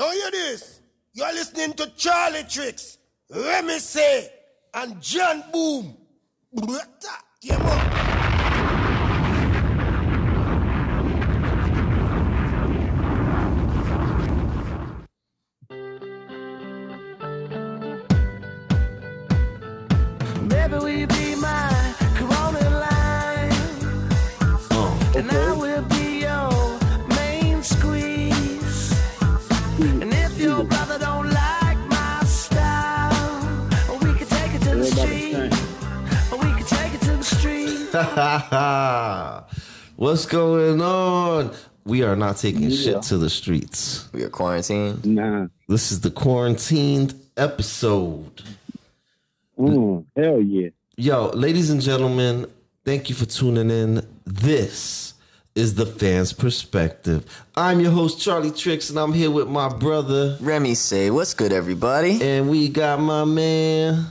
Now hear this. You're listening to Charlie Tricks, Remy Say, and John Boom. What's going on? We are not taking shit to the streets. We are quarantined. Nah. This is the quarantined episode. Mm, hell yeah. Yo, ladies and gentlemen, thank you for tuning in. This is the fans' perspective. I'm your host, Charlie Tricks, and I'm here with my brother. Remy say, what's good, everybody? And we got my man,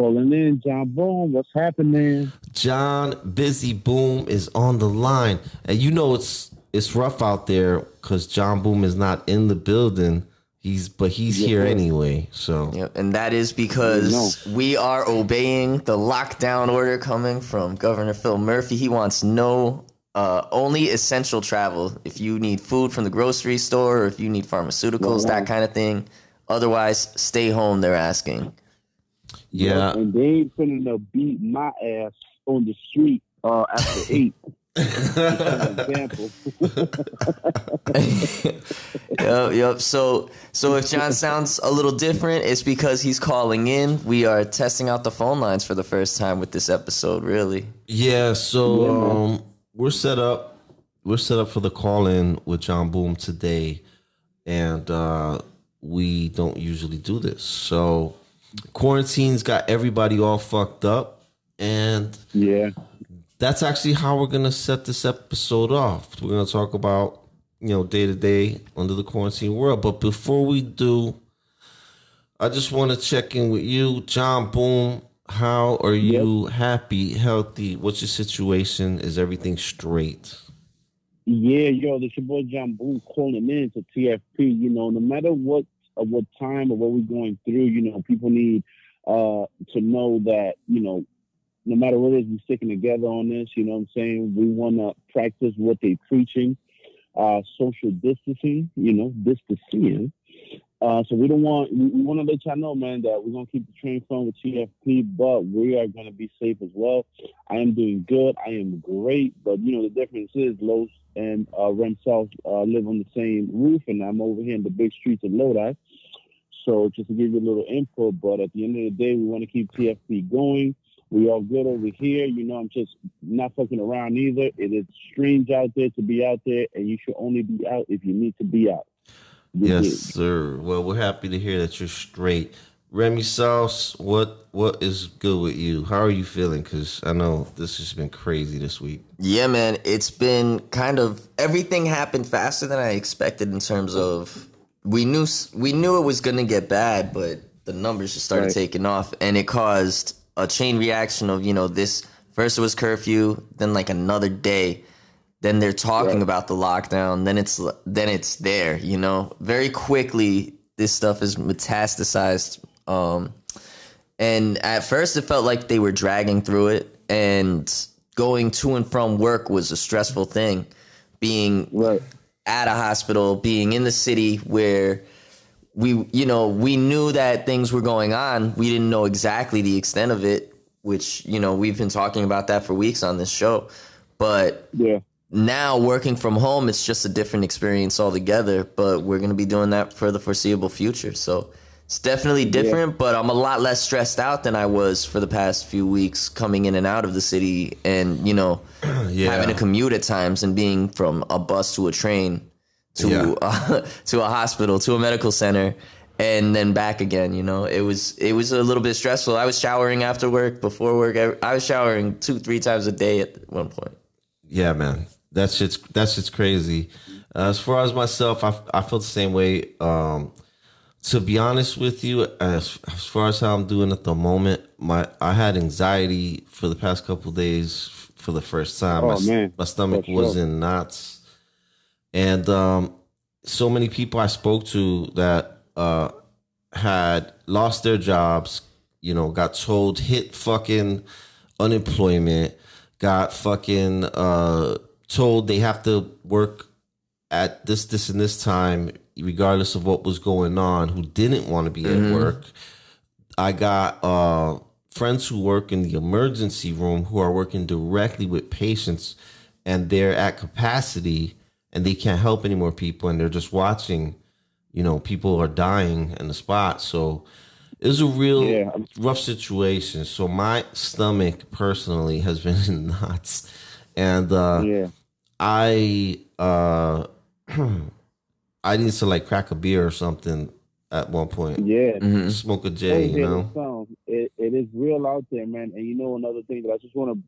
Calling in, John Boom. What's happening? John Busy Boom is on the line. And you know it's it's rough out there because John Boom is not in the building. He's but he's here anyway. So Yep, and that is because we are obeying the lockdown order coming from Governor Phil Murphy. He wants no uh, only essential travel. If you need food from the grocery store or if you need pharmaceuticals, that kind of thing. Otherwise, stay home. They're asking. Yeah. And they ain't finna beat my ass on the street uh, after eight. Example. yep, yep. So, so if John sounds a little different, it's because he's calling in. We are testing out the phone lines for the first time with this episode. Really, Yeah, so um, we're set up. We're set up for the call in with John Boom today, and uh, we don't usually do this. So quarantine's got everybody all fucked up, and yeah. that's actually how we're gonna set this episode off. We're gonna talk about you know day to day under the quarantine world. But before we do, I just want to check in with you, John Boom. How are you? Happy, healthy? What's your situation? Is everything straight? Yeah, yo, this your boy John Boom calling in to TFP. You know, no matter what uh, what time or what we're going through, you know, people need uh to know that, you know, no matter what it is, we're sticking together on this. You know what I'm saying? We want to practice what they're preaching, uh, social distancing, you know, distancing. Uh, so we don't want, we, we want to let y'all know, man, that we're going to keep the train flowing with TFP, but we are going to be safe as well. I am doing good. I am great. But, you know, the difference is Los and uh, Rem South uh, live on the same roof, and I'm over here in the big streets of Lodi. So just to give you a little input, but at the end of the day, we want to keep TFP going. We all good over here. You know, I'm just not fucking around either. It is strange out there to be out there, and you should only be out if you need to be out. You Yes, dig? sir. Well, we're happy to hear that you're straight. Remy Sauce, what what is good with you? How are you feeling? Because I know this has been crazy this week. yeah, man. It's been kind of everything happened faster than I expected in terms of we knew we knew it was gonna get bad, but the numbers just started Right. taking off, and it caused a chain reaction of you know this. First it was curfew, then like another day, then they're talking Right. about the lockdown, then it's then it's there. You know, very quickly this stuff is metastasized. Um, and at first it felt like they were dragging through it, and going to and from work was a stressful thing. Being Right. At a hospital, being in the city where we, you know, we knew that things were going on. We didn't know exactly the extent of it, which, you know, we've been talking about that for weeks on this show. But Yeah. now working from home, it's just a different experience altogether. But we're going to be doing that for the foreseeable future. So it's definitely different, but I'm a lot less stressed out than I was for the past few weeks coming in and out of the city and, you know, Yeah. having to commute at times and being from a bus to a train to Yeah. uh, to a hospital to a medical center and then back again you know it was it was a little bit stressful i was showering after work before work I, was showering two three times a day at one point Yeah, man, That's shit's that's shit's crazy. Uh, as far as myself, I I feel the same way. Um, to be honest with you, as as far as how I'm doing at the moment, my I had anxiety for the past couple days for the first time. Oh, my, man. my stomach For was in knots, and um, so many people I spoke to that uh, had lost their jobs, you know, got told hit fucking unemployment, got fucking uh, told they have to work at this, this, and this time, regardless of what was going on, who didn't want to be at work. I got uh, friends who work in the emergency room who are working directly with patients and they're at capacity and they can't help any more people and they're just watching, you know, people are dying in the spot. So it was a real Yeah. rough situation. So my stomach personally has been in knots. And uh, Yeah. I uh I need to like crack a beer or something at one point. Yeah. Mm-hmm. Smoke a J, you know. It, it is real out there, man. And you know, another thing that I just want to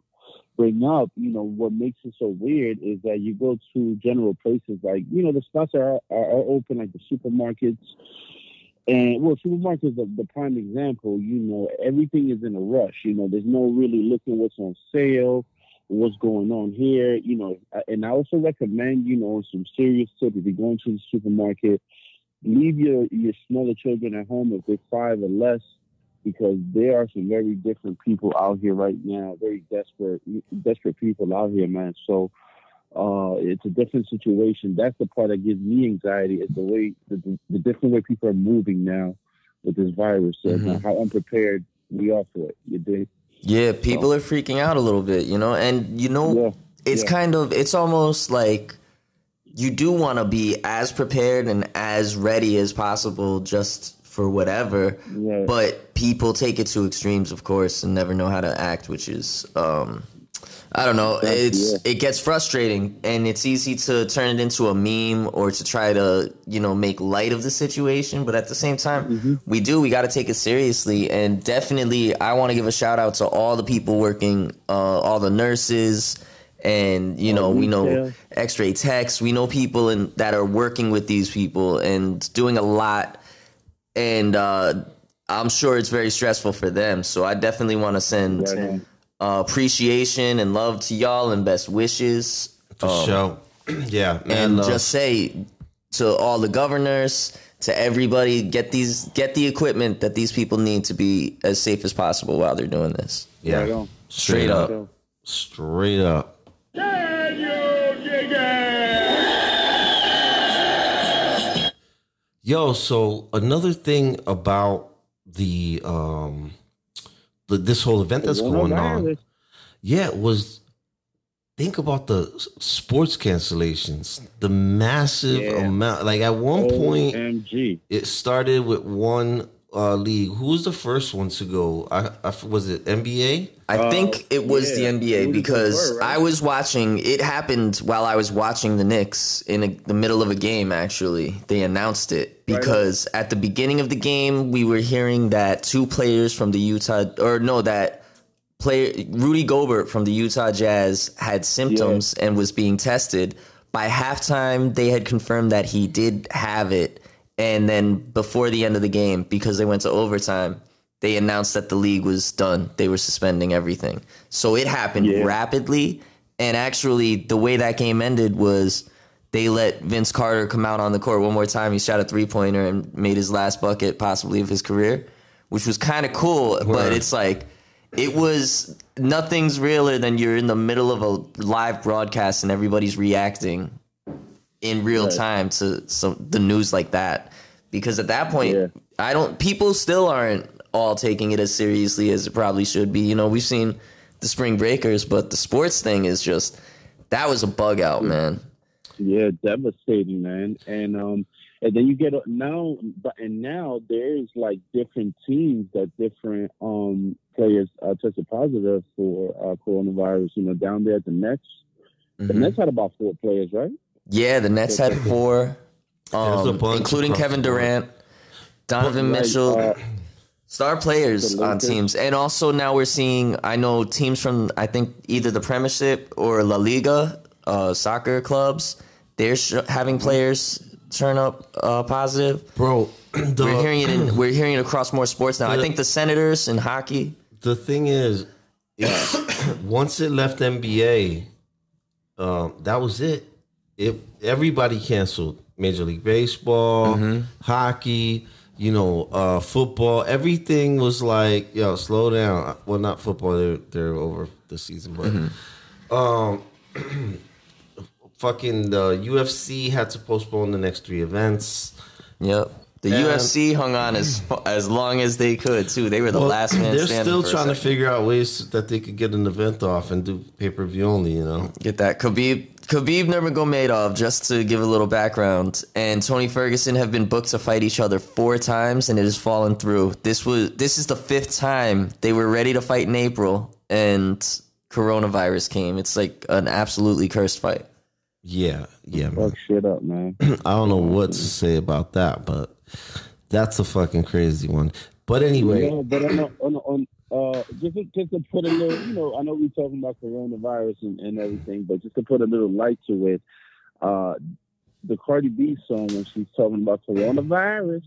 bring up, you know, what makes it so weird is that you go to general places like, you know, the spots are, are, are open, like the supermarkets. And well, supermarkets are the prime example. You know, everything is in a rush. You know, there's no really looking what's on sale, what's going on here. You know, and I also recommend, you know, some serious tip if you're going to the supermarket, leave your your smaller children at home if they're five or less because there are some very different people out here right now very desperate desperate people out here man. So uh it's a different situation. That's the part that gives me anxiety is the way the, the, different way people are moving now with this virus. And how unprepared we are for it you dig Yeah, people are freaking out a little bit, you know, and you know, Yeah, it's yeah. kind of, it's almost like you do want to be as prepared and as ready as possible just for whatever, Yeah. but people take it to extremes, of course, and never know how to act, which is, um, I don't know. It's yeah. it gets frustrating, and it's easy to turn it into a meme or to try to you know make light of the situation. But at the same time, Mm-hmm. we do we got to take it seriously, and definitely I want to give a shout out to all the people working, uh, all the nurses, and you know we know. X-ray techs. We know people in, that are working with these people and doing a lot, and uh, I'm sure it's very stressful for them. So I definitely want to send Right. Uh, appreciation and love to y'all and best wishes. For sure. yeah, man. And uh, just say to all the governors, to everybody, get these get the equipment that these people need to be as safe as possible while they're doing this. yeah, Right on. Straight up. So, straight up. Yo, so another thing about the um the, this whole event that's going on, yeah, was think about the sports cancellations, the massive Yeah. amount. Like at one point, OMG. it started with one uh league. Who was the first one to go? I, I f- was it NBA? I think it was Uh, yeah. the NBA was because before, right? I was watching. It happened while I was watching the Knicks in a, the middle of a game. Actually, they announced it because at the beginning of the game, we were hearing that two players from the Utah, or no, that player Rudy Gobert from the Utah Jazz had symptoms and was being tested. By halftime, they had confirmed that he did have it, and then before the end of the game, because they went to overtime, they announced that the league was done. They were suspending everything. So it happened Yeah. rapidly, and actually, the way that game ended was. They let Vince Carter come out on the court one more time. He shot a three pointer and made his last bucket, possibly of his career, which was kind of cool. But it's like it was nothing's realer than you're in the middle of a live broadcast and everybody's reacting in real Right. time to some the news like that because at that point Yeah. i don't people still aren't all taking it as seriously as it probably should be you know we've seen the spring breakers but the sports thing is just that was a bug out man Yeah, devastating, man. And um, and then you get now, but and now there's like different teams that different um players uh, tested positive for uh, coronavirus. You know, down there at the Nets, the Mhm. Nets had about four players, right? Yeah the nets had four um, including kevin durant donovan Right, mitchell uh, star players on teams. And also now we're seeing i know teams from i think either the premiership or la liga uh, soccer clubs they're sh- having players turn up uh, positive. Bro, the, we're hearing it in, we're hearing it across more sports now. I think the senators in hockey. The thing is, it's, once it left NBA, um, that was it. It everybody canceled. Major League Baseball, Mm-hmm. hockey, you know, uh, football. Everything was like, yo, slow down. Well, not football; they're they're over the season, but Mm-hmm. um, fucking the UFC had to postpone the next three events. Yep. The And- UFC hung on as as long as they could too. They were the Well, last man They're standing. still for a trying to figure out ways that they could get an event off and do pay per view only. You know, Get that. Khabib Khabib Nurmagomedov, just to give a little background, and Tony Ferguson have been booked to fight each other four times, and it has fallen through. This was this is the fifth time they were ready to fight in April, and coronavirus came. It's like an absolutely cursed fight. yeah, yeah. Man. Fuck shit up, man. I don't know what to say about that, but that's a fucking crazy one. But anyway, Yeah, but on, on, on uh, just to, just to put a little, you know, I know we're talking about coronavirus and, and everything, but just to put a little light to it, uh, the Cardi B song when she's talking about coronavirus,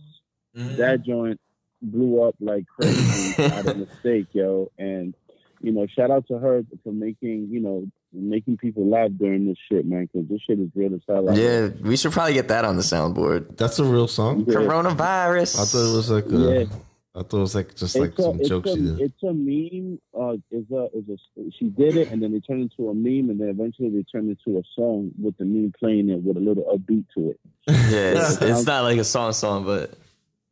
that joint blew up like crazy out of mistake, yo. And you know, shout out to her for making, you know, making people laugh during this shit, man, because this shit is real as hell. out Yeah, we should probably get that on the soundboard. that's a real song. Yeah. Coronavirus. I thought it was like a, Yeah. I thought it was like just like it's a, some it's joke a, she did. It's a meme. Uh, it's a, it's a, she did it, and then it turned into a meme, and then eventually they turned into a song with the meme playing it with a little upbeat to it. yeah, it's, it's not like a song song, but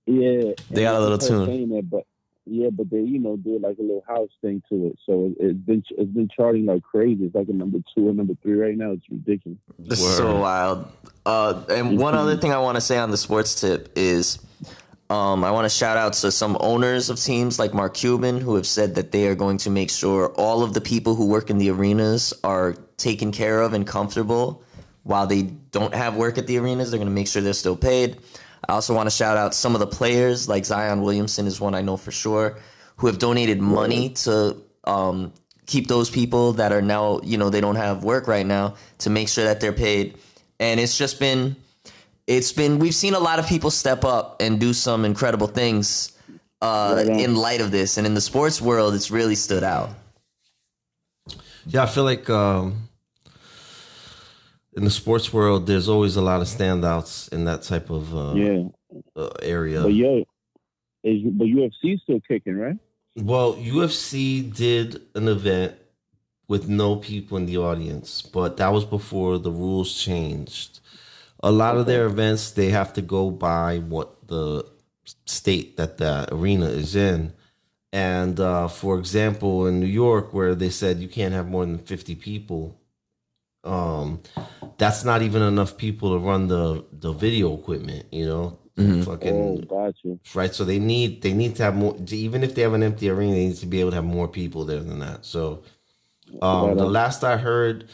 Yeah, They got a little tune. saying That, but yeah, but they you know did like a little house thing to it, so it, it's been it's been charting like crazy. It's like a number two or number three right now. It's ridiculous. This is so wild. Uh, and one other thing I want to say on the sports tip is um, I want to shout out to some owners of teams like Mark Cuban who have said that they are going to make sure all of the people who work in the arenas are taken care of and comfortable while they don't have work at the arenas. They're going to make sure they're still paid. I also want to shout out some of the players, like Zion Williamson is one I know for sure, who have donated money to um, keep those people that are now, you know, they don't have work right now to make sure that they're paid. And it's just been, it's been, we've seen a lot of people step up and do some incredible things uh, Right in light of this. And in the sports world, it's really stood out. Yeah, I feel like um, in the sports world, there's always a lot of standouts in that type of uh, Yeah, uh, area. but yo, is but UFC still kicking, right? Well, UFC did an event with no people in the audience, but that was before the rules changed. A lot of their events, they have to go by what the state that the arena is in. And uh, for example, in New York, where they said you can't have more than 50 people, um, that's not even enough people to run the, the video equipment, you know? Fucking Oh, got you. right? So they need they need to have more. Even if they have an empty arena, they need to be able to have more people there than that. So, um, Right the last I heard,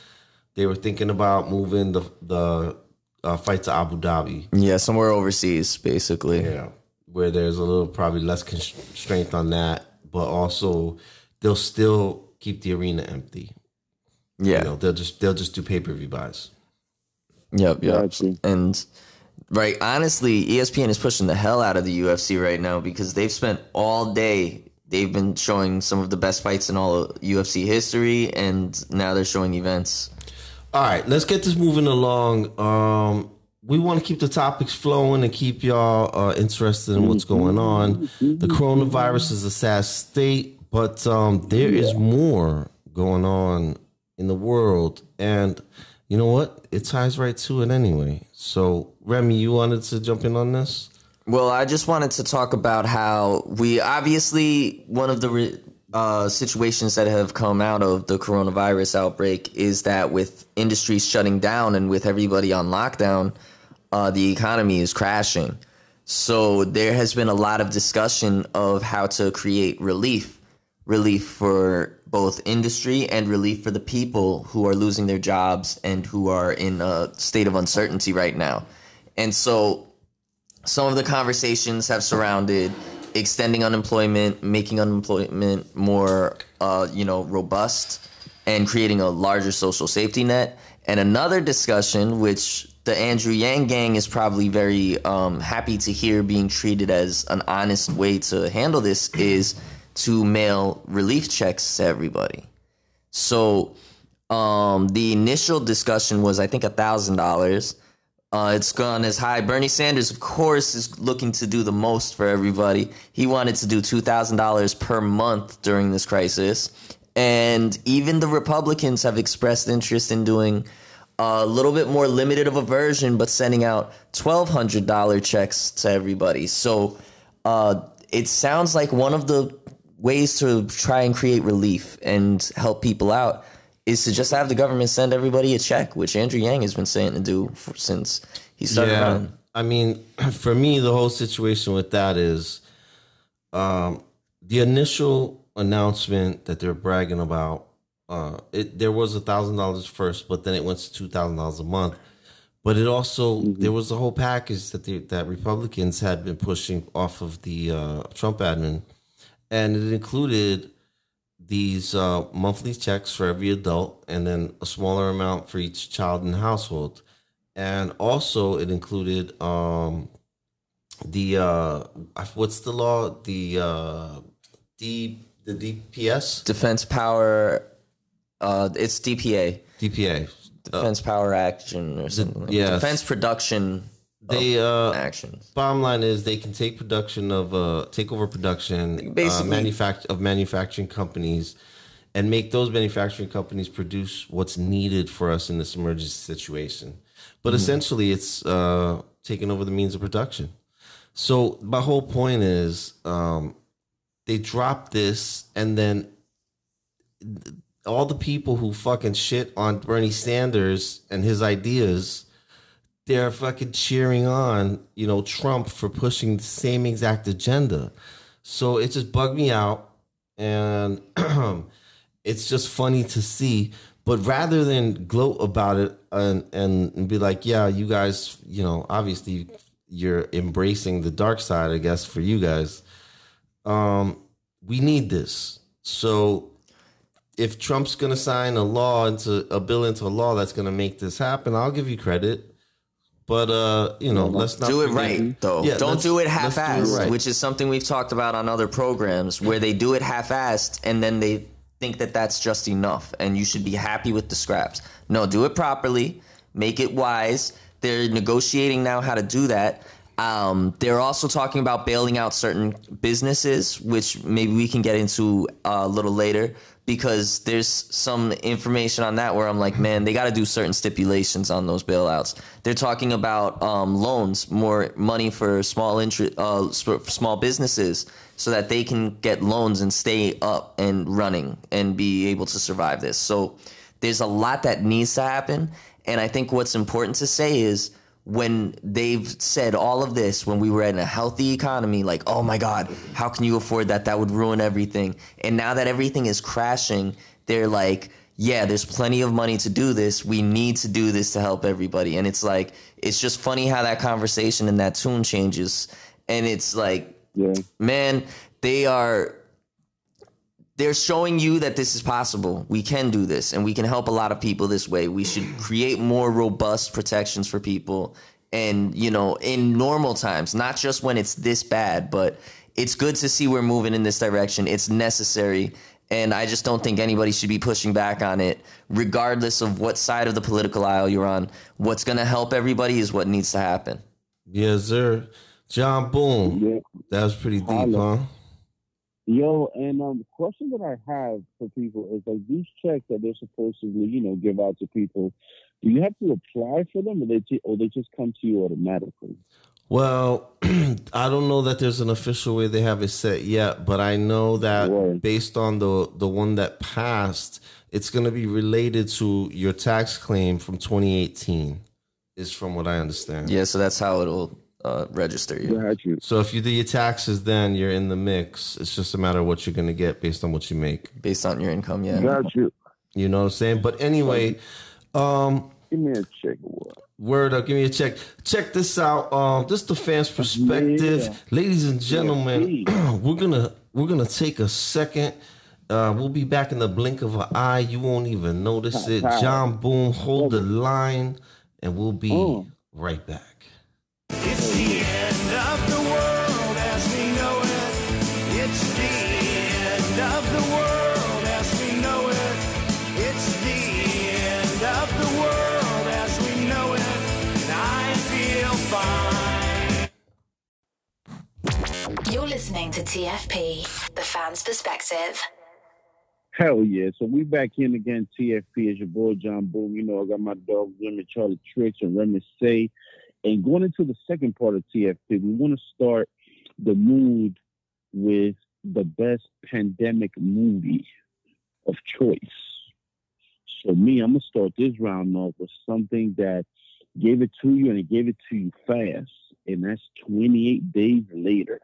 they were thinking about moving the the uh, fight to Abu Dhabi, Yeah, somewhere overseas, basically. yeah, where there's a little probably less constraint on that, but also they'll still keep the arena empty. Yeah. You know, they'll just they'll just do pay per view buys. Yep, yep. Got. And right, honestly, ESPN is pushing the hell out of the UFC right now because they've spent all day. They've been showing some of the best fights in all of UFC history, and now they're showing events. All right, let's get this moving along. Um, we want to keep the topics flowing and keep y'all uh, interested in what's going on. The coronavirus is a sad state, but um, there is more going on in the world, and you know what? It ties right to it anyway. So, Remy, you wanted to jump in on this? Well, I just wanted to talk about how we obviously one of the re- uh, situations that have come out of the coronavirus outbreak is that with industries shutting down and with everybody on lockdown, uh, the economy is crashing. So there has been a lot of discussion of how to create relief, relief for both industry and relief for the people who are losing their jobs and who are in a state of uncertainty right now. And so some of the conversations have surrounded extending unemployment, making unemployment more, uh, you know, robust, and creating a larger social safety net. And another discussion, which the Andrew Yang gang is probably very um, happy to hear being treated as an honest way to handle this, is to mail relief checks to everybody. So um, the initial discussion was, I think, a thousand dollars Uh, it's gone as high. Bernie Sanders, of course, is looking to do the most for everybody. He wanted to do two thousand dollars per month during this crisis, and even the Republicans have expressed interest in doing a little bit more limited of a version, but sending out twelve hundred dollar checks to everybody. So uh, it sounds like one of the ways to try and create relief and help people out is to just have the government send everybody a check, which Andrew Yang has been saying to do for, since he started yeah, running. I mean, for me, the whole situation with that is um, the initial announcement that they're bragging about. Uh, it there was a thousand dollars first, but then it went to two thousand dollars a month. But it also there was a whole package that they, that Republicans had been pushing off of the uh, Trump admin, and it included these uh, monthly checks for every adult, and then a smaller amount for each child in the household, and also it included um, the uh, what's the law? The uh, D the DPS Defense Power, uh, it's DPA, DPA Defense Power Action or something. like yes. Defense Production they uh Actions. bottom line is they can take production of uh take over production uh, manufact- of manufacturing companies and make those manufacturing companies produce what's needed for us in this emergency situation. But essentially it's uh taking over the means of production. So my whole point is um they drop this and then all the people who fucking shit on Bernie Sanders and his ideas they're fucking cheering on, you know, Trump for pushing the same exact agenda. So it just bugged me out. And it's just funny to see. But rather than gloat about it and, and be like, yeah, you guys, you know, obviously you're embracing the dark side, I guess, for you guys. Um, we need this. So if Trump's going to sign a law into a bill into a law that's going to make this happen, I'll give you credit. But uh, you know, let's not do it forget- right though. Yeah, Don't do it let's do half-assed, right. which is something we've talked about on other programs where they do it half-assed and then they think that that's just enough and you should be happy with the scraps. No, do it properly, make it wise. They're negotiating now how to do that. Um, they're also talking about bailing out certain businesses, which maybe we can get into uh, a little later because there's some information on that where I'm like, man, they got to do certain stipulations on those bailouts. They're talking about um, loans, more money for small interest, uh, small businesses, so that they can get loans and stay up and running and be able to survive this. So there's a lot that needs to happen, and I think what's important to say is when they've said all of this when we were in a healthy economy like oh my god how can you afford that? That would ruin everything. And now that everything is crashing they're like yeah there's plenty of money to do this. We need to do this to help everybody. And it's like it's just funny how that conversation and that tune changes. And it's like Yeah. man they are they're showing you that this is possible. We can do this and we can help a lot of people this way. We should create more robust protections for people and, you know, in normal times, not just when it's this bad, but it's good to see we're moving in this direction. It's necessary. And I just don't think anybody should be pushing back on it, regardless of what side of the political aisle you're on. What's going to help everybody is what needs to happen. Yes, sir. John Boom. Yeah. That was pretty deep, huh? Yo, and um, the question that I have for people is like these checks that they're supposedly, you know, give out to people. Do you have to apply for them, or they t- or they just come to you automatically? Well, I don't know that there's an official way they have it set yet, but I know that Right. based on the the one that passed, it's going to be related to your tax claim from 2018. Is from what I understand. Yeah, so that's how it'll uh, register you. Got you. So if you do your taxes, then you're in the mix. It's just a matter of what you're going to get based on what you make. based on your income. Yeah. Got you. You know what I'm saying? But anyway, um, Give me a check or what? Word up, give me a check. Check this out. Um, this is the fans' perspective, Yeah. ladies and gentlemen. we're gonna we're gonna take a second. Uh, we'll be back in the blink of an eye. You won't even notice it. John Boom, hold the line, and we'll be Oh. right back. It's the end of the world as we know it. It's the end of the world as we know it. It's the end of the world as we know it. And I feel fine. You're listening to TFP, the fan's perspective. Hell yeah. So we back in again. TFP is your boy John Boom. You know, I got my dog Jimmy Charlie Tricks and Remy Say. And going into the second part of TFP, we want to start the mood with the best pandemic movie of choice. So me, I'm gonna start this round off with something that gave it to you and it gave it to you fast, and that's 28 days later.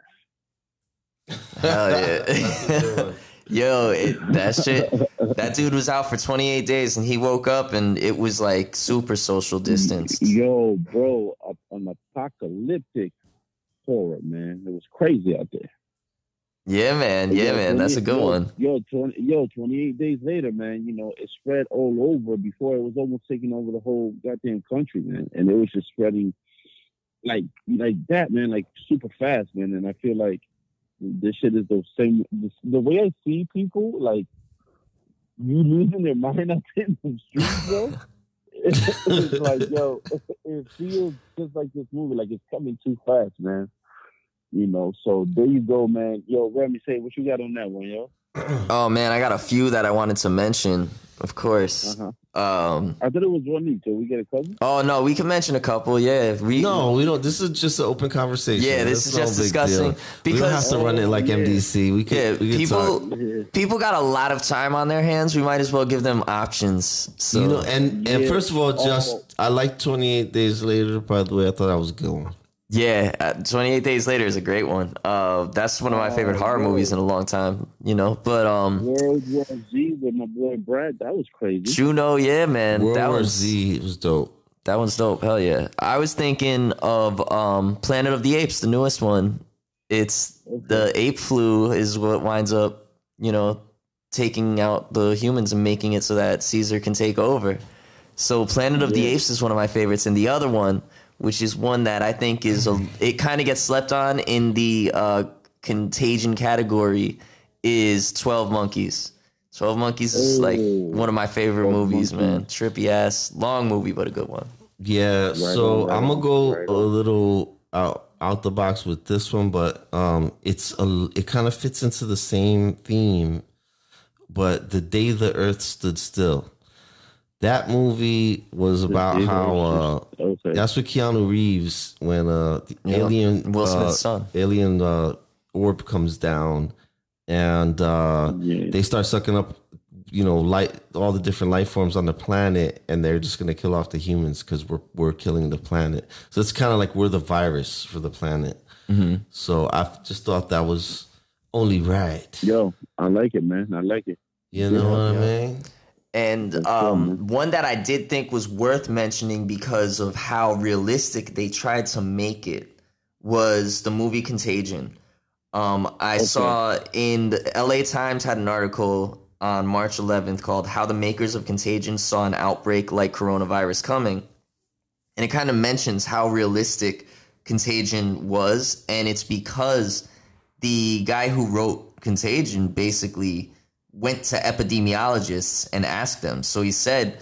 Hell yeah. Yo, it, that shit. That dude was out for 28 days and he woke up and it was like super social distanced. Yo, bro, an apocalyptic horror, man. It was crazy out there. Yeah, man. Yeah, Yo, man. That's a good yo, one. Yo, 20, yo, 28 days later, man, you know, it spread all over before it was almost taking over the whole goddamn country, man. And it was just spreading like like that, man, like super fast, man. And I feel like this shit is the same. The, the way I see people, like you losing their mind there in the streets, bro. it's like, yo, it feels just like this movie, like it's coming too fast, man. You know, so there you go, man. Yo, Remy, say what you got on that one, yo. Oh, man. I got a few that I wanted to mention, of course. Uh-huh. Um, I thought it was one each. Can we get a cousin? oh, no. We can mention a couple. Yeah. We, No, we don't. This is just an open conversation. Yeah, this That's is no just big discussing deal. we don't have to run it like Oh, yeah. MDC. We can. Yeah, we can people talk. people got a lot of time on their hands. We might as well give them options. So you know, and and Yeah. first of all, just Oh. I like 28 days later. By the way, I thought that was a good one. Yeah, uh, 28 Days Later is a great one. Uh, that's one of my favorite Oh, horror bro. movies in a long time. You know, but um, World War Z with my boy Brad. That was crazy. Juno, yeah, man, World that War was Z was dope. that one's dope. Hell yeah! I was thinking of um, Planet of the Apes, the newest one. It's the ape flu is what winds up, you know, taking out the humans and making it so that Caesar can take over. So Planet of the Apes is one of my favorites, and the other one, which is one that I think is a, it kind of gets slept on in the uh, contagion category, is Twelve Monkeys. Twelve Monkeys is like one of my favorite 12 movies, man. Trippy ass, long movie, but a good one. Yeah, so on, right I'm gonna go right a little out out the box with this one, but um, it's a it kind of fits into the same theme. But the day the Earth stood still, that movie was about how uh, Okay. that's with Keanu Reeves when uh the Yeah, alien Will uh, Smith's son. alien uh, orb comes down and uh, Yeah. they start sucking up you know light all the different life forms on the planet and they're just going to kill off the humans because we're, we're killing the planet so it's kind of like we're the virus for the planet Mm-hmm. so i just thought that was only right Yo, I like it, man. I like it. you know what i mean And um, one that I did think was worth mentioning because of how realistic they tried to make it was the movie Contagion. Um, I saw in the LA Times had an article on March 11th called How the Makers of Contagion Saw an Outbreak Like Coronavirus Coming. And it kind of mentions how realistic Contagion was. And it's because the guy who wrote Contagion basically went to epidemiologists and asked them. So he said,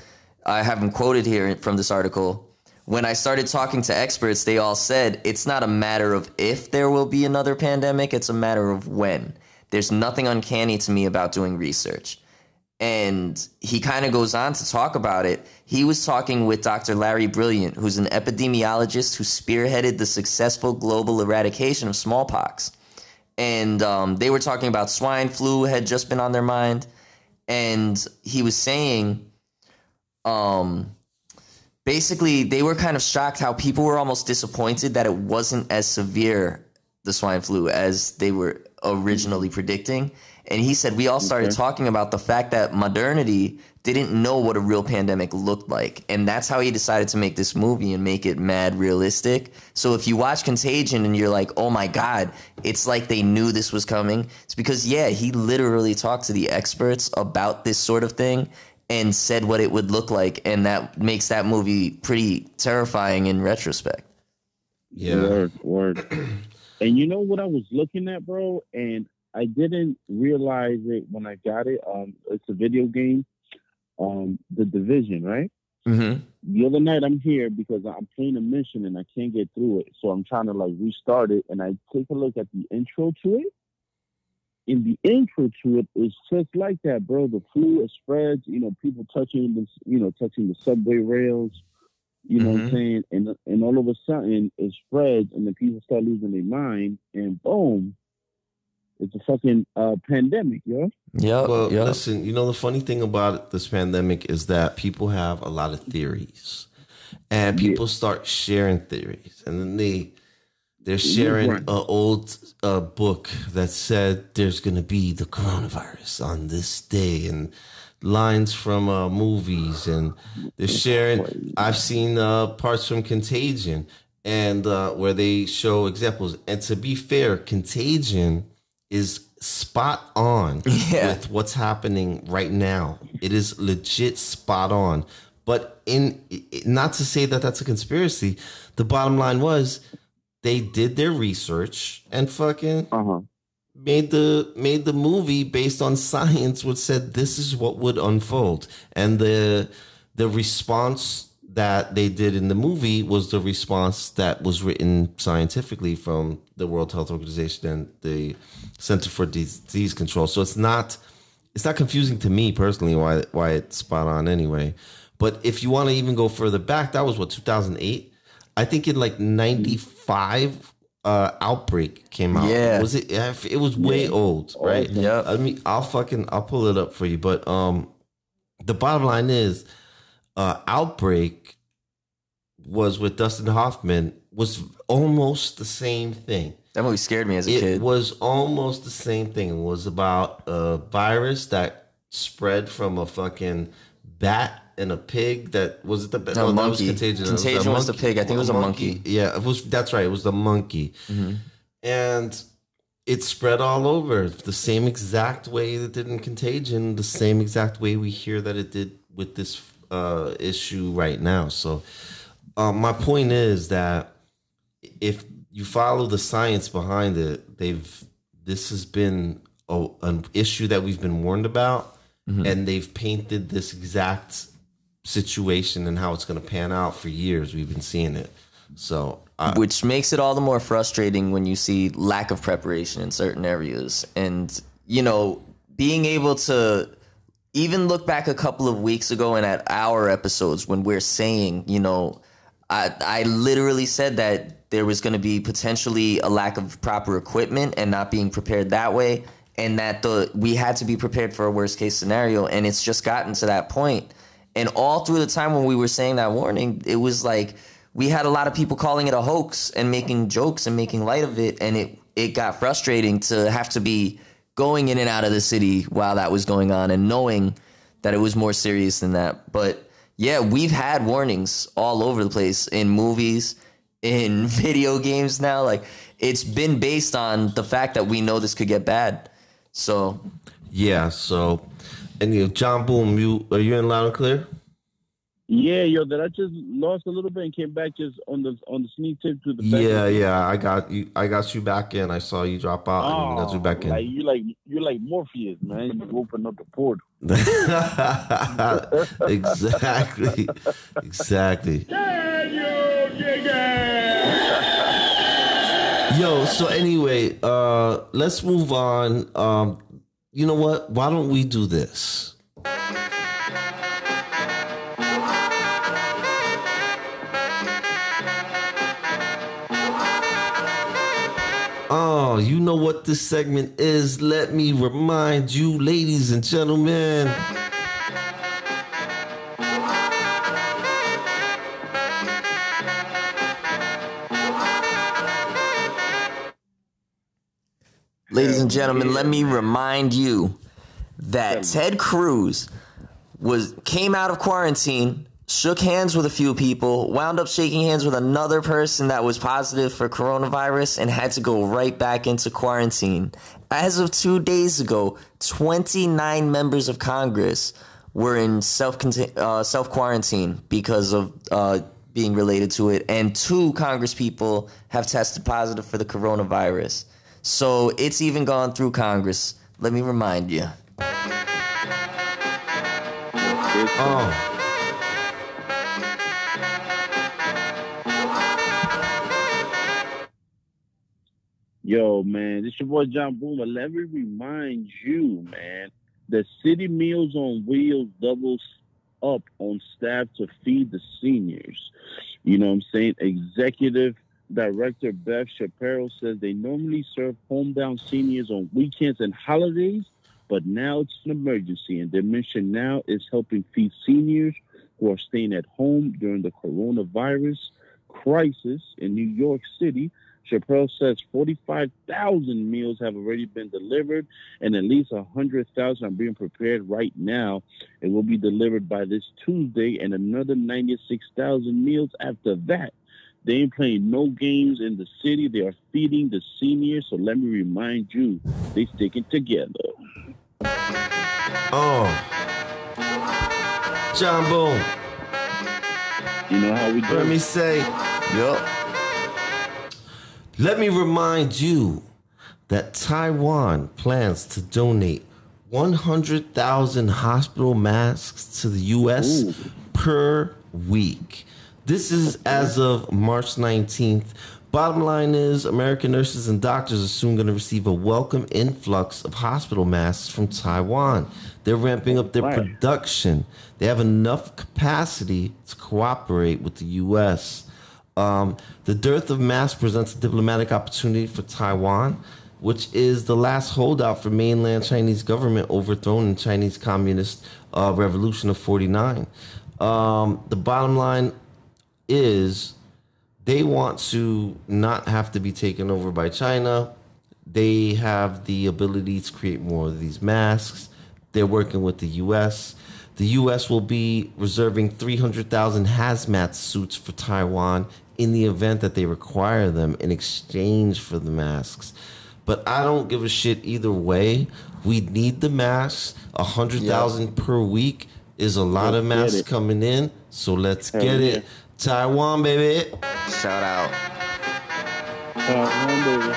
I have him quoted here from this article. When I started talking to experts, they all said it's not a matter of if there will be another pandemic, it's a matter of when. There's nothing uncanny to me about doing research. And he kind of goes on to talk about it. He was talking with Dr. Larry Brilliant, who's an epidemiologist who spearheaded the successful global eradication of smallpox and um, they were talking about swine flu had just been on their mind and he was saying um, basically they were kind of shocked how people were almost disappointed that it wasn't as severe the swine flu as they were originally predicting and he said we all started talking about the fact that modernity didn't know what a real pandemic looked like. And that's how he decided to make this movie and make it mad realistic. So if you watch contagion and you're like oh my god it's like they knew this was coming. It's because yeah he literally talked to the experts about this sort of thing and said what it would look like. And that makes that movie pretty terrifying in retrospect. Yeah. Word, word. and you know what I was looking at, bro? And I didn't realize it when I got it. Um, it's a video game. Um, the division, right? Mm-hmm. The other night I'm here because I'm playing a mission and I can't get through it. So I'm trying to like restart it and I take a look at the intro to it. In the intro to it, it's just like that, bro. The flu spreads, you know, people touching the you know, touching the subway rails, you know what I'm Mhm. saying? And and all of a sudden it spreads and the people start losing their mind and boom, it's a fucking uh pandemic, yo. Yeah. Well, yep. listen, you know the funny thing about this pandemic is that people have a lot of theories, and Yeah. people start sharing theories, and then they they're sharing an old uh, book that said there's going to be the coronavirus on this day, and lines from uh, movies, and they're sharing. I've seen uh, parts from Contagion, and uh, where they show examples. And to be fair, Contagion is spot on Yeah. with what's happening right now. It is legit spot on. But in not to say that that's a conspiracy, the bottom line was they did their research and fucking Uh-huh. made the made the movie based on science which said this is what would unfold and the the response that they did in the movie was the response that was written scientifically from the World Health Organization and the Center for Disease Control so it's not it's not confusing to me personally why why it's spot on anyway but if you want to even go further back that was what 2008 I think in like 95 uh outbreak came out Yeah. was it it was way old right Yeah. I mean, I'll fucking I'll pull it up for you. But um, the bottom line is, uh, Outbreak was with Dustin Hoffman was almost the same thing. that movie scared me as a It kid. It was almost the same thing. It was about a virus that spread from a fucking bat and a pig. That was it. The bat No, that was contagion. It Contagion was the pig. I think it was a monkey. Yeah, it was. That's right. It was the monkey Mhm. and it spread all over the same exact way that did in contagion the same exact way we hear that it did with this uh, issue right now. So um, my point is that if you follow the science behind it they've this has been a, an issue that we've been warned about and they've painted this exact situation and how it's going to pan out for years. We've been seeing it. So I, which makes it all the more frustrating when you see lack of preparation in certain areas. And you know being able to even look back a couple of weeks ago and at our episodes when we're saying you know i i literally said that there was going to be potentially a lack of proper equipment and not being prepared that way and that the we had to be prepared for a worst case scenario and it's just gotten to that point. and all through the time when we were saying that warning it was like we had a lot of people calling it a hoax and making jokes and making light of it and it it got frustrating to have to be going in and out of the city while that was going on and knowing that it was more serious than that. But yeah we've had warnings all over the place in movies in video games now. Like it's been based on the fact that we know this could get bad. So Yeah, so and you John Boom, you are you in loud and clear? Yeah, yo, that I just lost a little bit and came back just on the on the sneak tip to the back. Yeah, yeah, I got you. I got you back in. I saw you drop out, and I got you back Oh, like in. you like you like Morpheus, man. You open up the portal. exactly, exactly. Yo, so anyway, uh, let's move on. Um, you know what? Why don't we do this? You know what this segment is. Let me remind you, ladies and gentlemen. Ladies and gentlemen, let me remind you that Ted Cruz was came out of quarantine, shook hands with a few people, wound up shaking hands with another person that was positive for coronavirus and had to go right back into quarantine. As of 2 days ago, 29 members of Congress were in self uh, self quarantine because of uh, being related to it, and two Congress people have tested positive for the coronavirus. So it's even gone through Congress. Let me remind you. Oh, Yo, man, this your boy John Boomer. Let me remind you, man, that City Meals on Wheels doubles up on staff to feed the seniors. You know what I'm saying? Executive Director Beth Shapiro says they normally serve homebound seniors on weekends and holidays, but now it's an emergency, and their mission now is helping feed seniors who are staying at home during the coronavirus crisis in New York City. Chappelle says 45,000 meals have already been delivered and at least 100,000 are being prepared right now. It will be delivered by this Tuesday and another 96,000 meals after that. They ain't playing no games in the city. They are feeding the seniors. So let me remind you, they sticking together. Oh. John Boom, You know how we do. let me say, Yup. Let me remind you that Taiwan plans to donate 100,000 hospital masks to the U.S. Ooh. per week. This is as of March 19th. Bottom line is, American nurses and doctors are soon going to receive a welcome influx of hospital masks from Taiwan. They're ramping up their production. They have enough capacity to cooperate with the U.S. Um, the dearth of masks presents a diplomatic opportunity for Taiwan, which is the last holdout for mainland Chinese government overthrown in Chinese Communist uh, Revolution of '49. Um, the bottom line is they want to not have to be taken over by China. They have the ability to create more of these masks. They're working with the US. The US will be reserving 300,000 hazmat suits for Taiwan in the event that they require them in exchange for the masks. But I don't give a shit either way. We need the masks. A 100,000 per week is a lot of Let's get masks coming in. So let's Hell get yeah. it. Taiwan, baby. Shout out. One baby.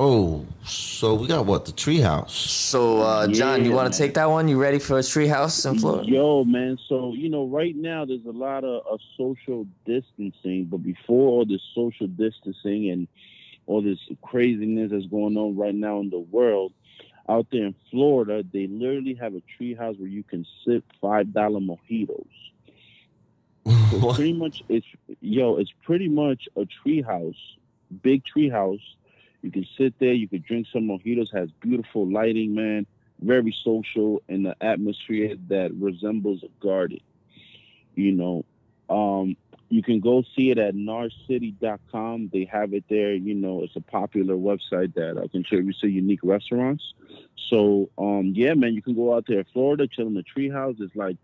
Oh, so we got what? The treehouse. So, uh, John, you want to take that one? You ready for a treehouse in Florida? Yo, man. So you know, right now there's a lot of, of social distancing, but before all this social distancing and all this craziness that's going on right now in the world, out there in Florida, they literally have a treehouse where you can sip five dollar mojitos. So pretty much, it's yo, it's pretty much a treehouse, big treehouse. You can sit there, you can drink some mojitos. Has beautiful lighting, man. Very social, and the atmosphere that resembles a garden. You know, um, you can go see it at narcity.com. They have it there. You know, it's a popular website that uh, contributes to unique restaurants. So, um, yeah, man, you can go out there in Florida, chill in the treehouse. It's like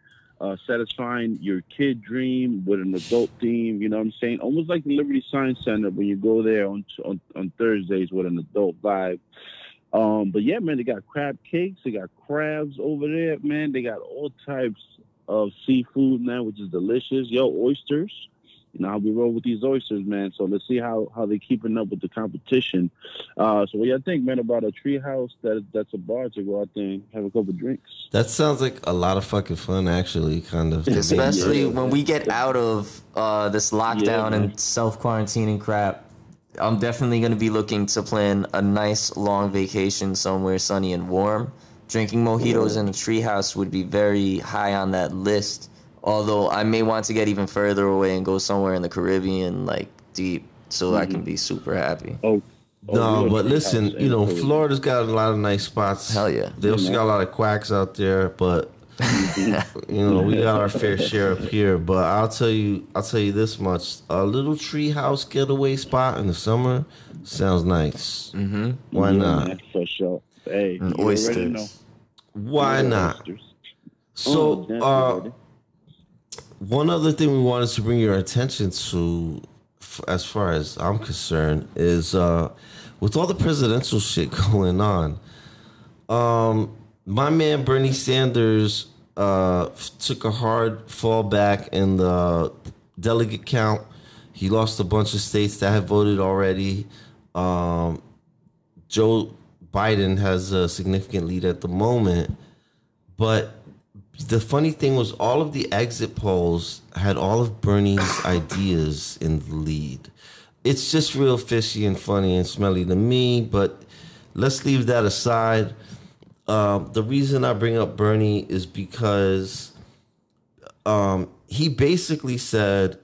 uh, satisfying your kid dream with an adult theme. You know what I'm saying? Almost like the Liberty Science Center when you go there on on, on Thursdays with an adult vibe. Um, but yeah, man, they got crab cakes, they got crabs over there, man. They got all types of seafood, man, which is delicious. Yo, oysters. You know how we roll with these oysters, man. So let's see how how they keeping up with the competition. Uh, so what y'all think, man, about a treehouse that that's a bar to go out there and have a couple drinks? That sounds like a lot of fucking fun, actually. Kind of. Especially Yeah. when we get out of uh, this lockdown man. and self quarantining crap. I'm definitely going to be looking to plan a nice long vacation somewhere sunny and warm. Drinking mojitos in a treehouse would be very high on that list. Although I may want to get even further away and go somewhere in the Caribbean, like deep, so I can be super happy. Oh, oh, No, but listen, you know, Florida. Florida's got a lot of nice spots. Hell yeah. They also got a lot of quacks out there, but you know, we got our fair share up here. But I'll tell you, I'll tell you this much: a little treehouse getaway spot in the summer sounds nice. Mm-hmm. Why Yeah, not? man, for sure. Hey, And you already know. oysters. Why not? oysters. So, Oh, uh, buddy. One other thing we wanted to bring your attention to, as far as I'm concerned, is uh, with all the presidential shit going on. Um, my man Bernie Sanders uh, took a hard fall back in the delegate count. He lost a bunch of states that had voted already. Um, Joe Biden has a significant lead at the moment, but the funny thing was all of the exit polls had all of Bernie's ideas in the lead. It's just real fishy and funny and smelly to me, but let's leave that aside. Um, the reason I bring up Bernie is because um, he basically said,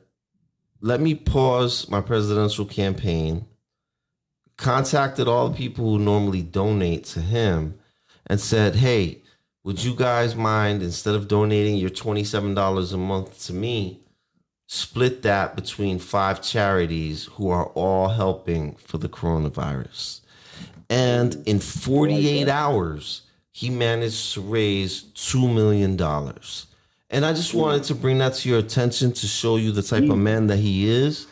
let me pause my presidential campaign, contacted all the people who normally donate to him, and said, hey, would you guys mind, instead of donating your $27 a month to me, split that between five charities who are all helping for the coronavirus? And in 48 hours, he managed to raise $2 million. And I just wanted to bring that to your attention to show you the type of mm. man that he is.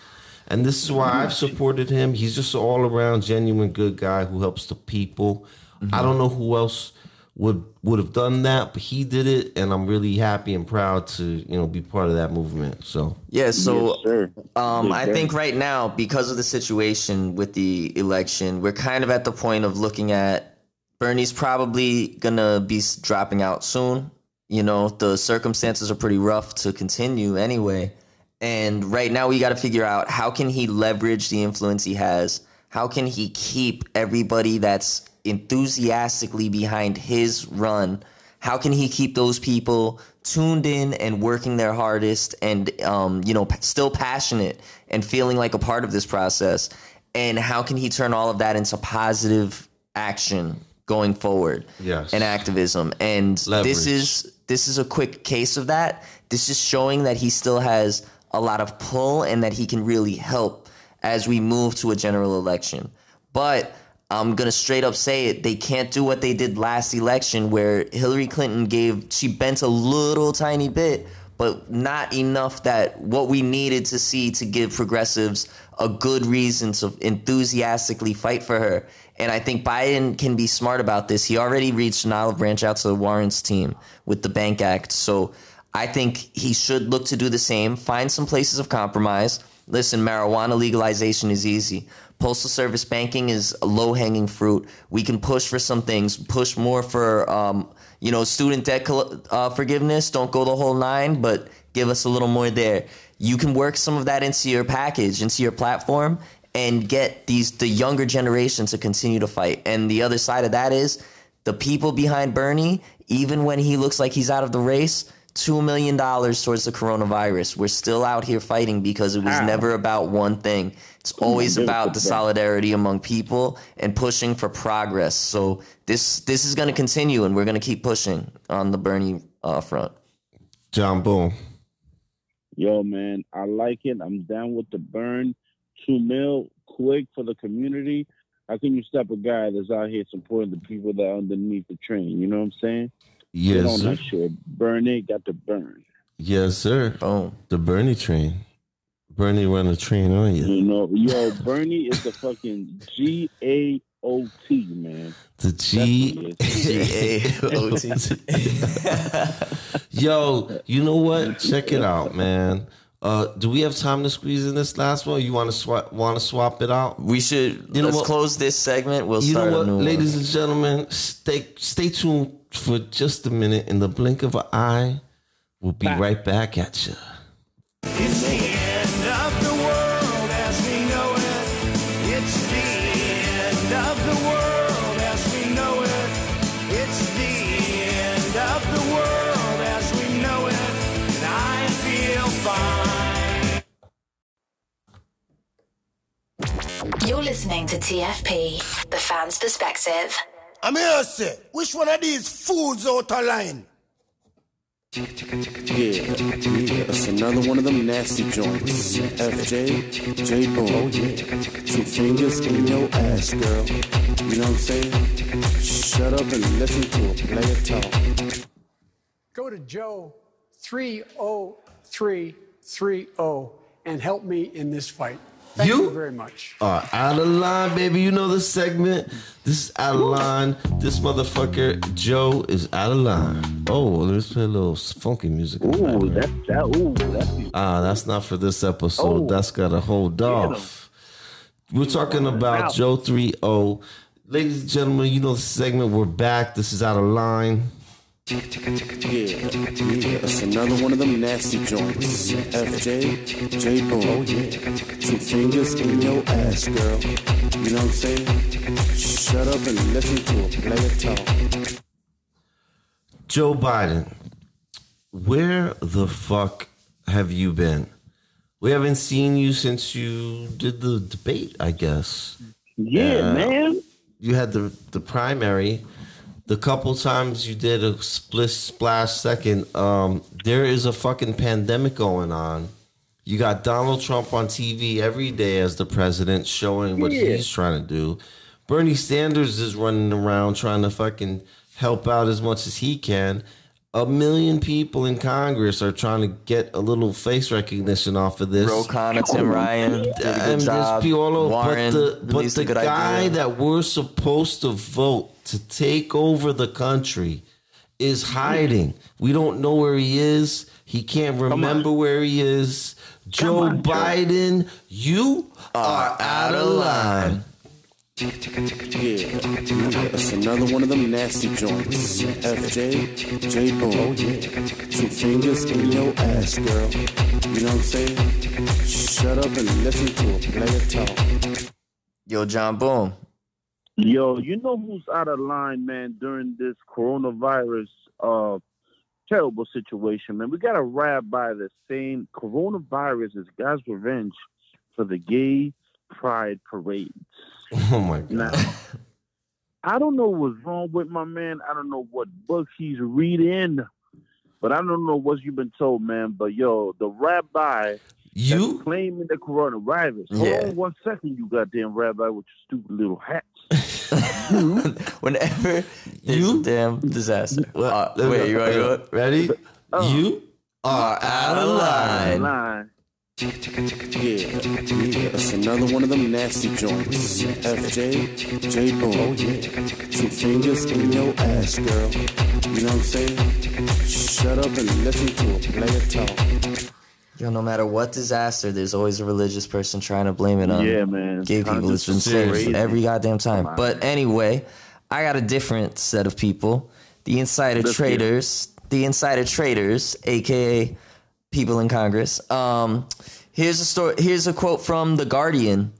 And this is why I've supported him. He's just an all around genuine good guy who helps the people. Mm-hmm. I don't know who else would would have done that, but he did it, and I'm really happy and proud to you know be part of that movement. So Yeah, so Yes, sir. um, Yes, I think right now, because of the situation with the election, we're kind of at the point of looking at Bernie's probably gonna be dropping out soon. You know, the circumstances are pretty rough to continue anyway. And right now, we got to figure out how can he leverage the influence he has. How can he keep everybody that's enthusiastically behind his run? How can he keep those people tuned in and working their hardest and um, you know p- still passionate and feeling like a part of this process? And how can he turn all of that into positive action going forward? Yes. and activism. And Leverage. this is this is a quick case of that. This is showing that he still has a lot of pull and that he can really help as we move to a general election. But I'm gonna straight up say it. They can't do what they did last election, where Hillary Clinton gave she bent a little tiny bit, but not enough that what we needed to see to give progressives a good reason to enthusiastically fight for her. And I think Biden can be smart about this. He already reached an olive branch out to the Warren's team with the Bank Act. So I think he should look to do the same, find some places of compromise. Listen, marijuana legalization is easy. Postal service banking is low hanging fruit. We can push for some things, push more for, um, you know, student debt uh, forgiveness. Don't go the whole nine, but give us a little more there. You can work some of that into your package, into your platform, and get these the younger generation to continue to fight. And the other side of that is the people behind Bernie, even when he looks like he's out of the race, two million dollars towards the coronavirus. We're still out here fighting because it was How? never about one thing. It's always about the solidarity among people and pushing for progress. So this this is going to continue, and we're going to keep pushing on the Bernie uh, front. John Boom. Yo, man, I like it. I'm down with the burn. Two mil quick for the community. How can you stop a guy that's out here supporting the people that are underneath the train? You know what I'm saying? Get Yes, on sir. that shit. Burn it, got to burn. Yes, sir. Oh, The Bernie train. Bernie run a train on you. You know, yo, Bernie is the fucking G A O T, man. The G. G-A-O-T. Yo, you know what? Check it out, man. Uh, do we have time to squeeze in this last one? You want to swap? Want to swap it out? We should You know let's what? close this segment. We'll You start know a what, new ladies one. and gentlemen, stay stay tuned for just a minute. In the blink of an eye, we'll be right back at you. You're listening to TFP, the fan's perspective. I'm here say, which one of these fools out of line? Yeah, it's another one of them nasty joints. FJ, J Boom. Two fingers in your ass, girl. You know what I'm saying? Shut up and listen to a player talk. go to Joe 30330 and help me in this fight. Thank You? you, very much. Uh, out of line, baby. You know the segment. This is out of line. This motherfucker Joe is out of line. Oh, let's play a little funky music. Ooh, that's that. Ooh, that's Ah, that's not for this episode. Oh. That's got to hold off. We're talking about Joe 3 0. Ladies and gentlemen, you know the segment. We're back. This is out of line. Yeah, yeah, it's another one of them nasty joints. FJ, J Boom. Yeah. Two fingers in your ass, girl. You know what I'm saying? Shut up and listen to a player talk. Joe Biden, where the fuck have you been? We haven't seen you since you did the debate, I guess. Yeah, Uh, man. You had the the primary. The couple times you did a split splash second, um, there is a fucking pandemic going on. You got Donald Trump on TV every day as the president, showing what Yeah. he's trying to do. Bernie Sanders is running around trying to fucking help out as much as he can. A million people in Congress are trying to get a little face recognition off of this. Ro Khanna, Tim Ryan did a good And there's job. people all over, Warren but the, but the a good guy idea. that we're supposed to vote to take over the country is hiding. We don't know where he is. He can't remember where he is. Joe on, Joe. Biden, you are out of line. Yeah, yeah, it's another one of them nasty joints. FJ, J Boom. Two fingers in your ass, girl. You know what I'm saying? Shut up and listen to a player talk. Yo, John Boom. Yo, you know who's out of line, man, during this coronavirus uh terrible situation, man. We got a rabbi that's saying coronavirus is God's revenge for the gay pride parades. Oh my god. Now, I don't know what's wrong with my man. I don't know what books he's reading, but I don't know what you've been told, man. But yo, the rabbi You that's claiming the coronavirus. Yeah. Hold on one second, you goddamn rabbi with your stupid little hats. Whenever there's You? damn disaster. Uh, Let wait, you ready? to? Ready? Uh. You are out of line. Line. Yeah, yeah, it's another one of them nasty joints. FJ, J Boom. Oh, yeah. Two fingers in your ass, girl. You know what I'm saying? Shut up and listen to a player talk. Yo, no matter what disaster, there's always a religious person trying to blame it on Yeah, man. gay people. It's been 100% said crazy. every goddamn time. But anyway, I got a different set of people. The insider Let's traders, the insider traders, aka people in Congress. Um, here's a story. Here's a quote from the Guardian.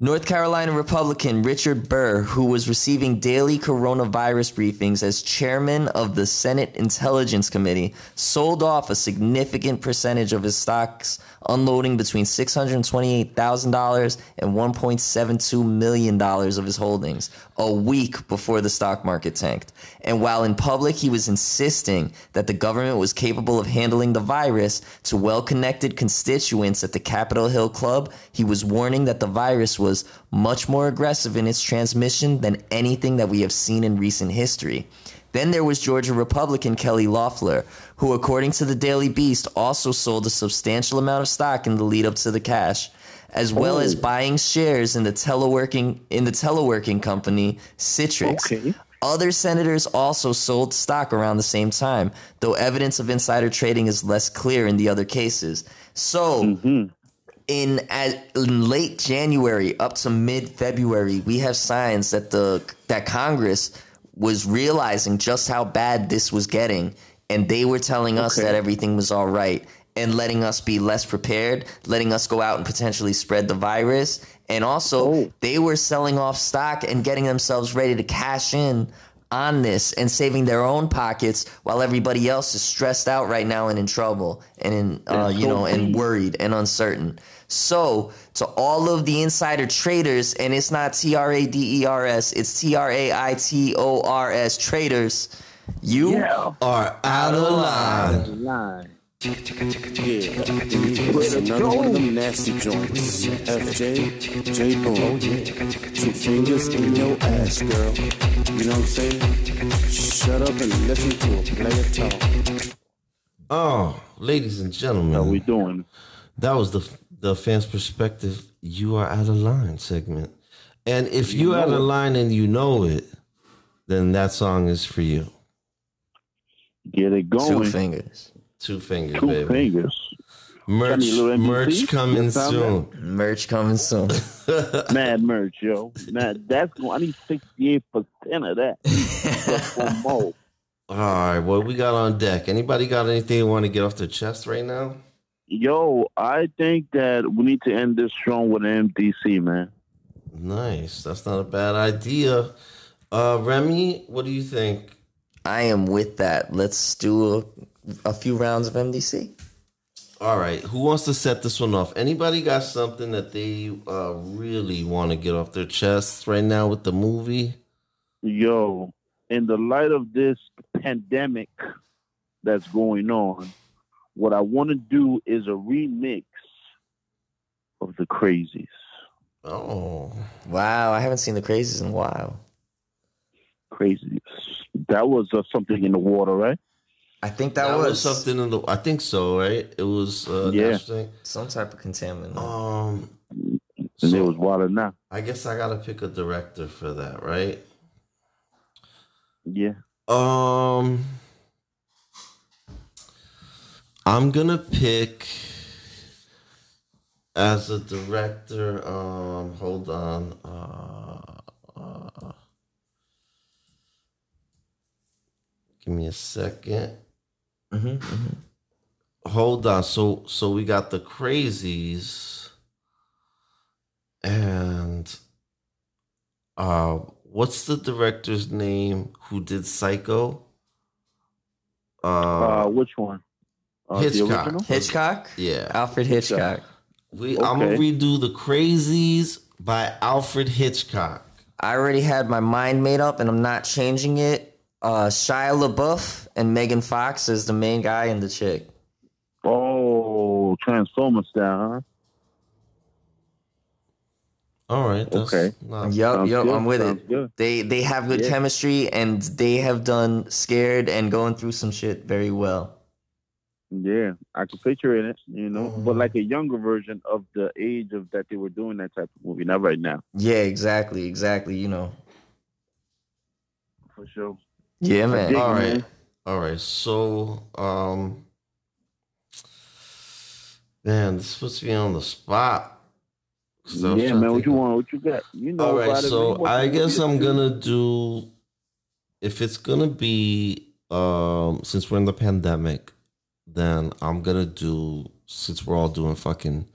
North Carolina Republican Richard Burr, who was receiving daily coronavirus briefings as chairman of the Senate Intelligence Committee, sold off a significant percentage of his stocks, unloading between $628,000 and $1.72 million of his holdings a week before the stock market tanked. And while in public, he was insisting that the government was capable of handling the virus to well connected constituents at the Capitol Hill Club, he was warning that the virus was much more aggressive in its transmission than anything that we have seen in recent history. Then there was Georgia Republican Kelly Loeffler, who, according to the Daily Beast, also sold a substantial amount of stock in the lead up to the cash, as well as oh. buying shares in the teleworking in the teleworking company Citrix. Okay. Other senators also sold stock around the same time, though evidence of insider trading is less clear in the other cases. So, mm-hmm. in, at, in late January up to mid February, we have signs that the that Congress was realizing just how bad this was getting, and they were telling us Okay. that everything was all right and letting us be less prepared, letting us go out and potentially spread the virus, and also Oh. they were selling off stock and getting themselves ready to cash in on this and saving their own pockets while everybody else is stressed out right now and in trouble and in uh, you know and worried and uncertain. So to all of the insider traders, and it's not T R A D E R S, it's T R A I T O R S traders. You Yeah. Are out of line. Line. Yeah, yeah, another of them nasty joints. FJ, J Boom. Oh. Two fingers in your ass, girl. You know what I'm saying? Shut up and listen to a player talk. Oh, ladies and gentlemen, How we doing? that was the the fans' perspective. You are out of line segment, and if you out of line and you know it, then that song is for you. Get it going. two going. fingers. Two fingers, Two baby. fingers. Merch, Got any little MVP? merch coming You found soon. Merch coming soon. Mad merch, yo. Mad, that's going. I need sixty eight percent of that. Just one more. All right, what we got on deck? Anybody got anything they want to get off their chest right now? Yo, I think that we need to end this strong with an MDC, man. Nice. That's not a bad idea. Uh, Remy, what do you think? I am with that. Let's do a, a few rounds of MDC. All right, who wants to set this one off? Anybody got something that they uh, really want to get off their chests right now with the movie? Yo, in the light of this pandemic that's going on, what I want to do is a remix of the Crazies. Oh, Wow, I haven't seen the crazies in a while. Crazies. That was uh, something in the water, right? I think that, that, was, was, something in the. I think so, right? It was. Uh, Yeah. some type of contaminant. Um, And so it was water now. I guess I gotta pick a director for that, right? Yeah. Um, I'm gonna pick as a director. Um, hold on. Uh, uh, give me a 2nd Mhm, Hold on. So, so we got the crazies, and uh, what's the director's name who did Psycho? Uh, Uh, which one? Uh, Hitchcock. Hitchcock? yeah. Alfred Hitchcock. We I'm gonna redo the Crazies by Alfred Hitchcock. I already had my mind made up and I'm not changing it. Uh, Shia LaBeouf and Megan Fox is the main guy and the chick. Oh, Transformer style, huh? All right. That's Okay. Not, Yep. Sounds yup, good, I'm with sounds it. good. They they have good Yeah. chemistry and they have done scared and going through some shit very well. Yeah, I could picture it, you know, Mm-hmm. but like a younger version of the age of that they were doing that type of movie, not right now, Yeah, exactly, exactly. You know. for sure. Yeah, man. dig it, All right. man. All right. So, um, man, this puts me on the spot. I Yeah, man, what you of- want? What you got? You know, All right, so I guess? I'm gonna do if it's gonna be um since we're in the pandemic, then I'm gonna do since we're all doing fucking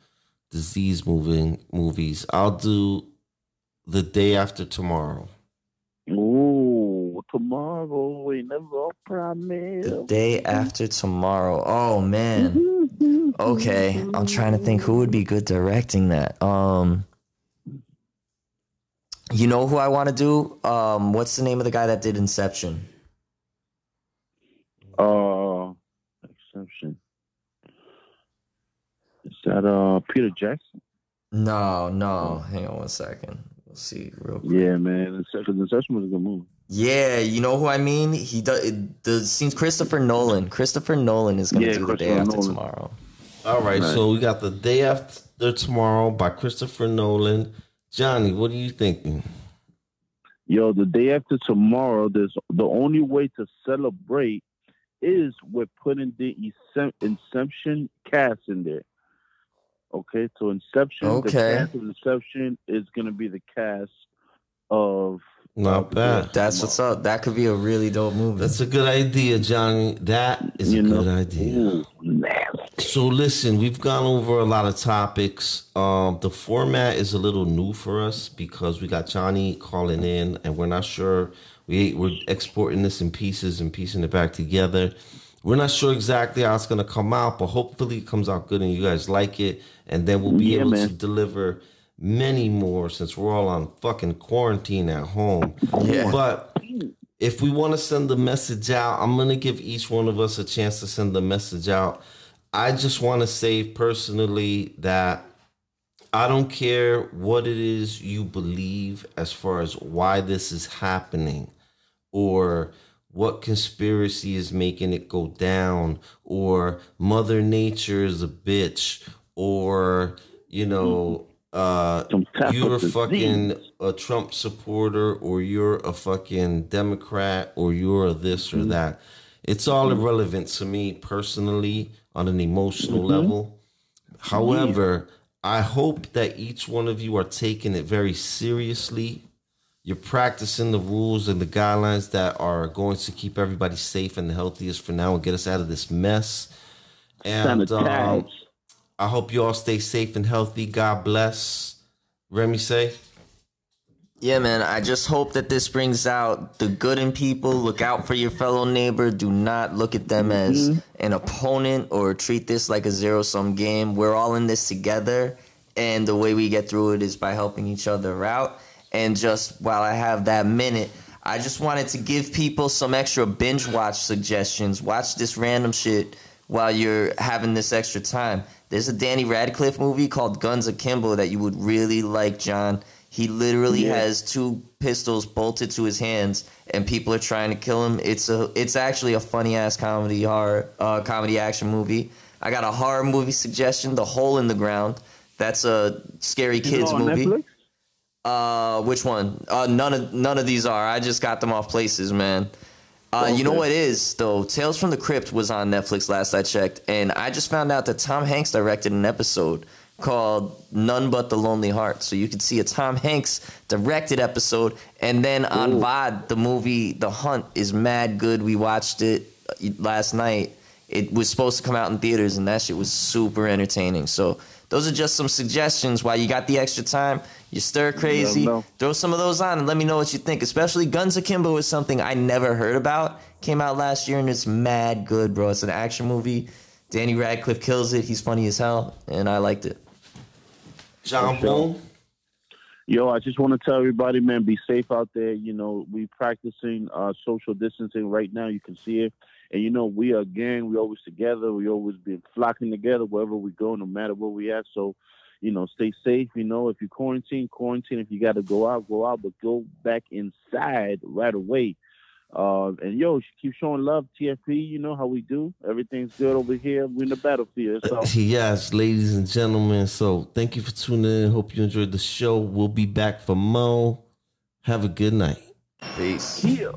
disease moving movies, I'll do the day after tomorrow. Ooh, tomorrow we never promise. The day after tomorrow. Oh man. Okay, I'm trying to think who would be good directing that. Um You know who I want to do? Um what's the name of the guy that did Inception? Uh, exception. Is that uh Peter Jackson? No, no. Hang on one second. We'll see real quick. Yeah, man. Inception, Inception was a good movie. Yeah, you know who I mean? He does it, the seems Christopher Nolan. Christopher Nolan is gonna Yeah, do the day after Nolan. tomorrow. All right, Right. so we got the day after tomorrow by Christopher Nolan. Johnny, what are you thinking? Yo, the day after tomorrow, there's the only way to celebrate is with putting the Incep- Inception cast in there. Okay, so Inception, Okay. the cast of Inception is gonna be the cast of. Not of bad. That's what's up. That could be a really dope movie. That's a good idea, Johnny. That is You a know? good idea. Ooh. So listen, we've gone over a lot of topics. Um, the format is a little new for us because we got Johnny calling in, and we're not sure. We we're exporting this in pieces and piecing it back together. We're not sure exactly how it's gonna come out, but hopefully it comes out good and you guys like it, and then we'll be Yeah, able man. to deliver many more since we're all on fucking quarantine at home. Yeah. But if we want to send the message out, I'm gonna give each one of us a chance to send the message out. I just want to say personally that I don't care what it is you believe as far as why this is happening or what conspiracy is making it go down or mother nature is a bitch or you know uh you're a fucking disease. a Trump supporter or you're a fucking Democrat or you're a this or that. It's all irrelevant to me personally on an emotional level. However, I hope that each one of you are taking it very seriously you're practicing the rules and the guidelines that are going to keep everybody safe and the healthiest for now and get us out of this mess. And um, I hope you all stay safe and healthy. God bless. Remy say. Yeah, man. I just hope that this brings out the good in people. Look out for your fellow neighbor. Do not look at them as an opponent or treat this like a zero sum game. We're all in this together. And the way we get through it is by helping each other out. And just while I have that minute, I just wanted to give people some extra binge watch suggestions. Watch this random shit while you're having this extra time. There's a Danny Radcliffe movie called Guns Akimbo that you would really like, John. He literally has two pistols bolted to his hands, and people are trying to kill him. It's a, it's actually a funny ass comedy horror, uh, comedy action movie. I got a horror movie suggestion, The Hole in the Ground. That's a scary kids movie. Netflix? Uh, which one? Uh, none of none of these are. I just got them off places, man. Uh, You know what is though? Tales from the Crypt was on Netflix last I checked, and I just found out that Tom Hanks directed an episode called "None But the Lonely Heart." So you can see a Tom Hanks directed episode, and then on VOD, the movie The Hunt is mad good. We watched it uh, last night. It was supposed to come out in theaters, and that shit was super entertaining. So those are just some suggestions. While you got the extra time, you stir crazy. Throw some of those on and let me know what you think. Especially Guns Akimbo is something I never heard about. Came out last year and it's mad good, bro. It's an action movie. Danny Radcliffe kills it. He's funny as hell, and I liked it. John Boom. Yo, I just want to tell everybody, man, be safe out there. You know, we practicing uh, social distancing right now. You can see it. And, you know, we are a gang. We always together. We always been flocking together wherever we go, no matter where we at. So, you know, stay safe. You know, if you quarantine, quarantine. If you got to go out, go out, but go back inside right away. Uh, and yo, keep showing love, TFP. You know how we do. Everything's good over here. We're in the battlefield. So. Yes, ladies and gentlemen. So thank you for tuning in. Hope you enjoyed the show. We'll be back for more. Have a good night. Peace. Yeah.